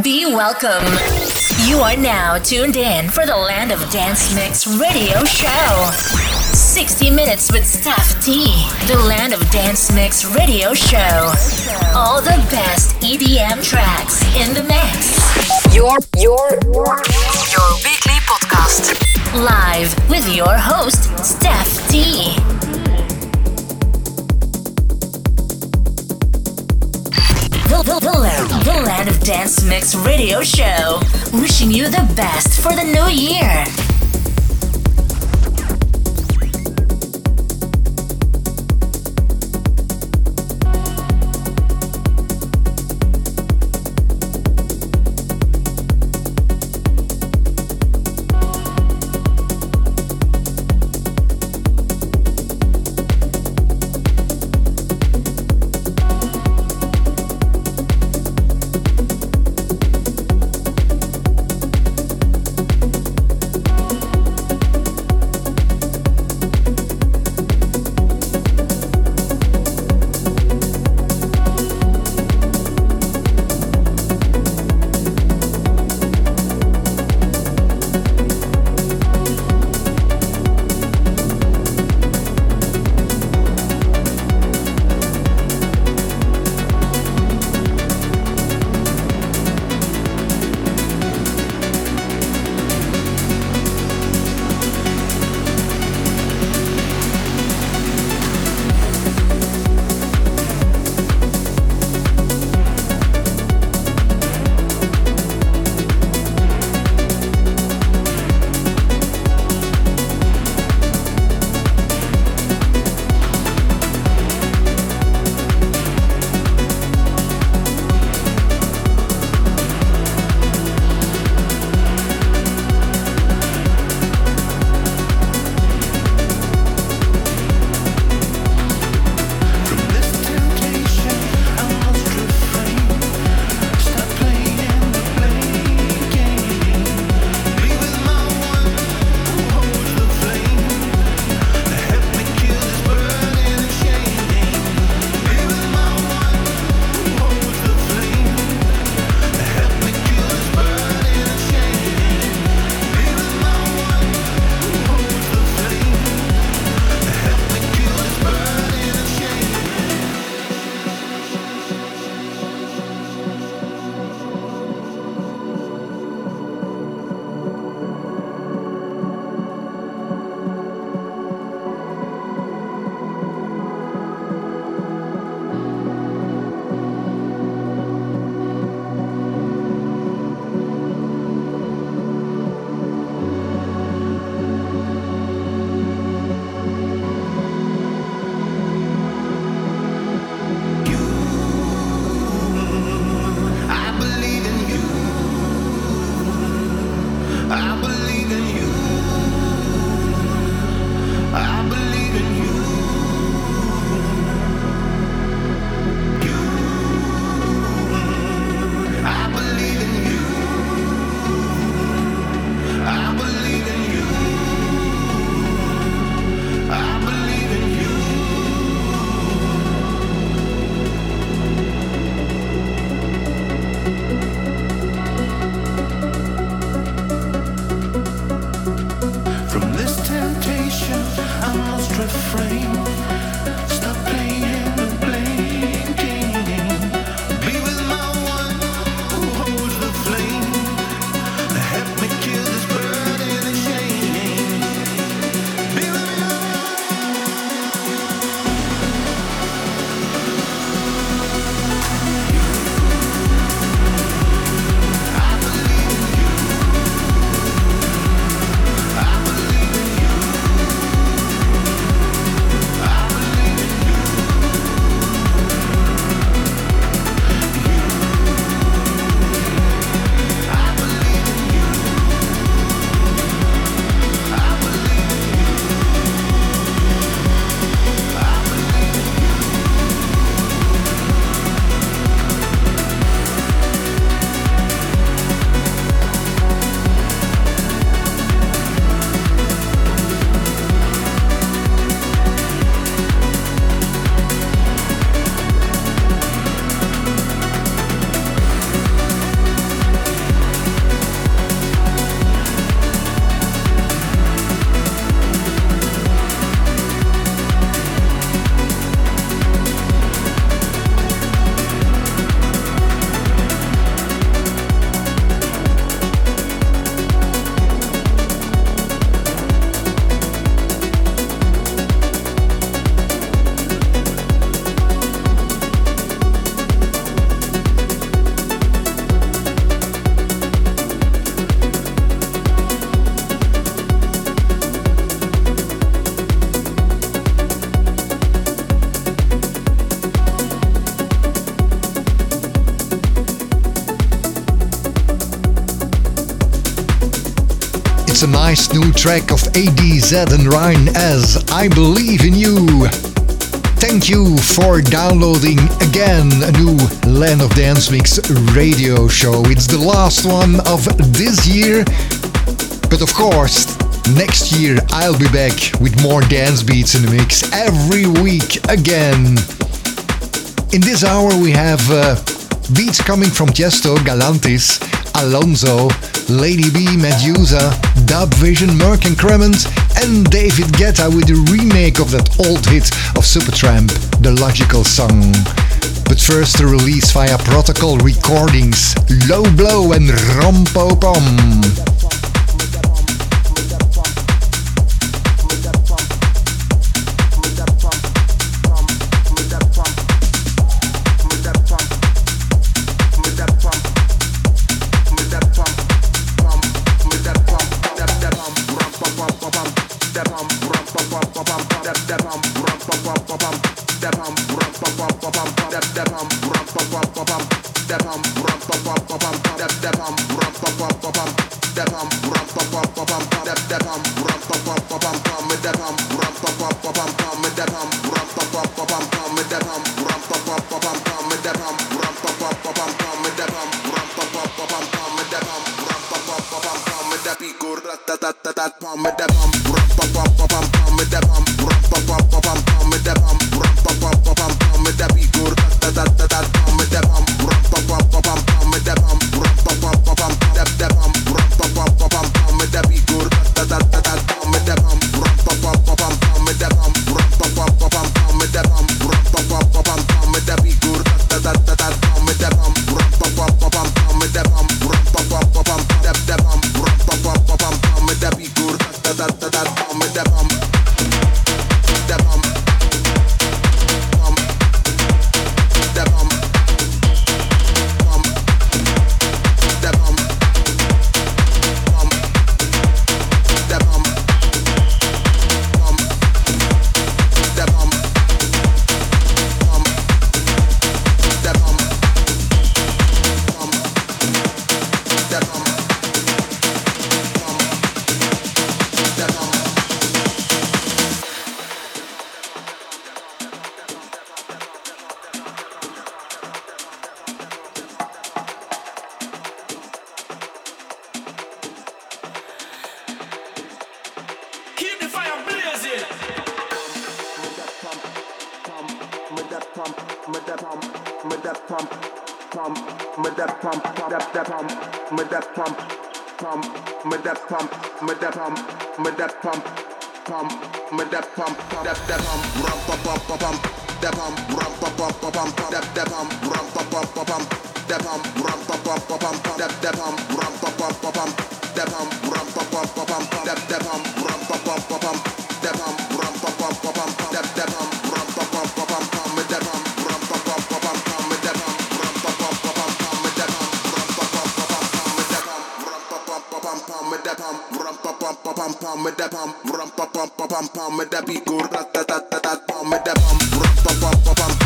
Be welcome. You are now tuned in for the Land of Dance Mix radio show. 60 minutes with Stef T. The Land of Dance Mix radio show. All the best EDM tracks in the mix. Your your your weekly podcast. Live with your host, Stef T. The, the, the, land, the Land of Dance Mix radio show. Wishing you the best for the new year. Nice new track of ADZ and Rion S I Believe in You. Thank you for downloading again a new Land of Dance Mix radio show. It's the last one of this year, but of course, next year I'll be back with more dance beats in the mix every week again. In this hour, we have uh, beats coming from Tiesto, Galantis, Alonso, Lady Bee, MEDUZA, Dub Vision, Merk and Kremont, and David Guetta with the remake of that old hit of Supertramp, The Logical Song. But first, the release via Protocol Recordings, Low Blow and Rompo Pom. beat go rat tat tat tat bomb with that bomb, rat bum bum.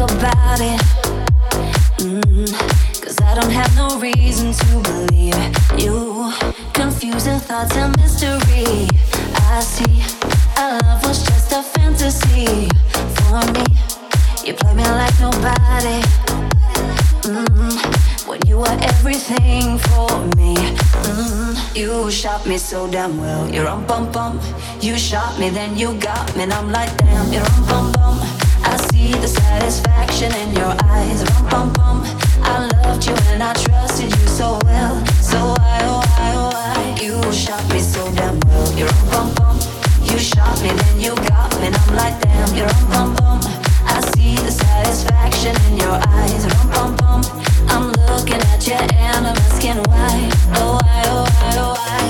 About it. Mm, Cause I don't have no reason to believe you. Confusing thoughts and mystery. I see. Our love was just a fantasy for me. You play me like nobody. Mm, when you were everything for me. Mm, you shot me so damn well. You're on bum bum. You shot me, then you got me, and I'm like damn. You're on bum bum. I see the satisfaction in your eyes. Rum bum bum. I loved you and I trusted you so well. So why, oh why, oh why? You shot me so damn well. You're on bum bum. You shot me, then you got me, and I'm like damn. You're on bum bum. I see the satisfaction in your eyes. Rum bum bum. I'm looking at you and I'm asking why. Oh why, oh why, oh why?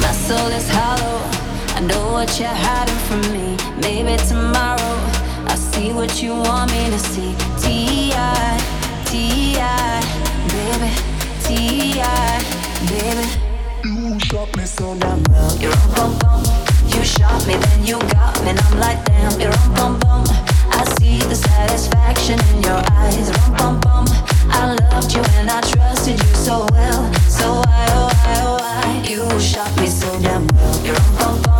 My soul is hollow. Know what you're hiding from me. Maybe tomorrow I'll see what you want me to see. T.I. T.I. Baby. T.I. Baby. You shot me so damn well. You're on bum bum. You shot me, then you got me, and I'm like damn. You're on bum bum. I see the satisfaction in your eyes. Rum bum bum. I loved you and I trusted you so well. So why, oh why, oh why? You shot me so damn well. You're on bum bum.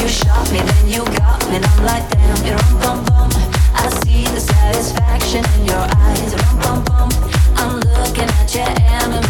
You shot me, then you got me, and I'm like damn. You're bum bum. I see the satisfaction in your eyes. Rum bum bum. I'm looking at you and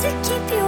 to keep you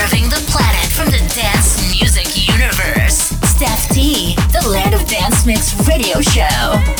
serving the planet from the dance music universe. Stef T, the Land of Dance Mix radio show.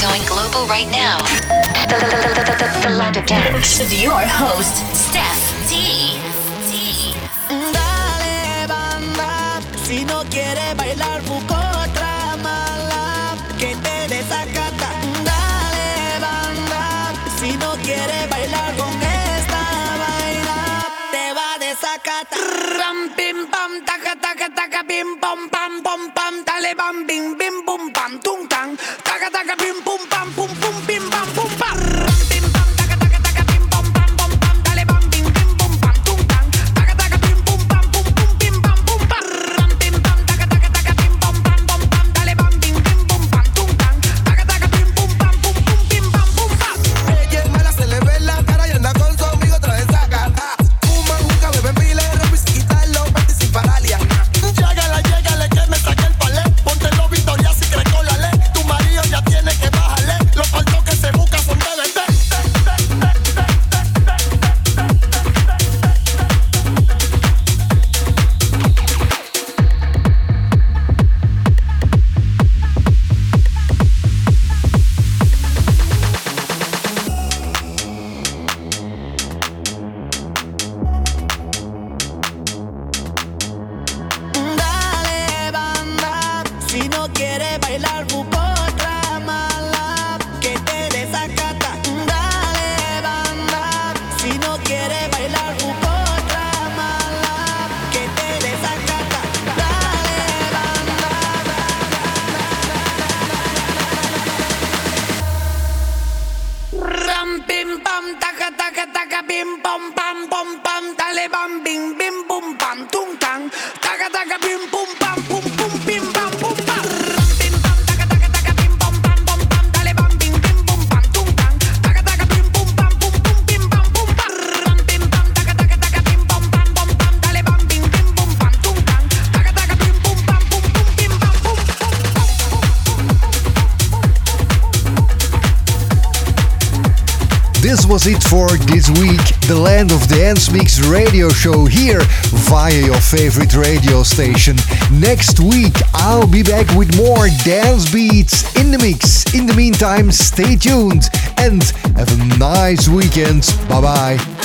going global right now. The, the, the, the Land of Dance. Your host, Steph D. Dale, bamba, si no quiere bailar, busco otra mala que te desacata. Dale, bamba, si no quiere bailar con esta vaina, te va a desacatar. Ram, pim, pam, taca, taca, taca, pim, pam, pam, pam, pam, dale, bam, bim, bim, bum, pam, tum, pataca, pim, pum, pa. Boom! Boom! pum. Was it for this week. The Land of Dance Mix radio show here via your favorite radio station. Next week, I'll be back with more dance beats in the mix. In the meantime, stay tuned and have a nice weekend. Bye bye.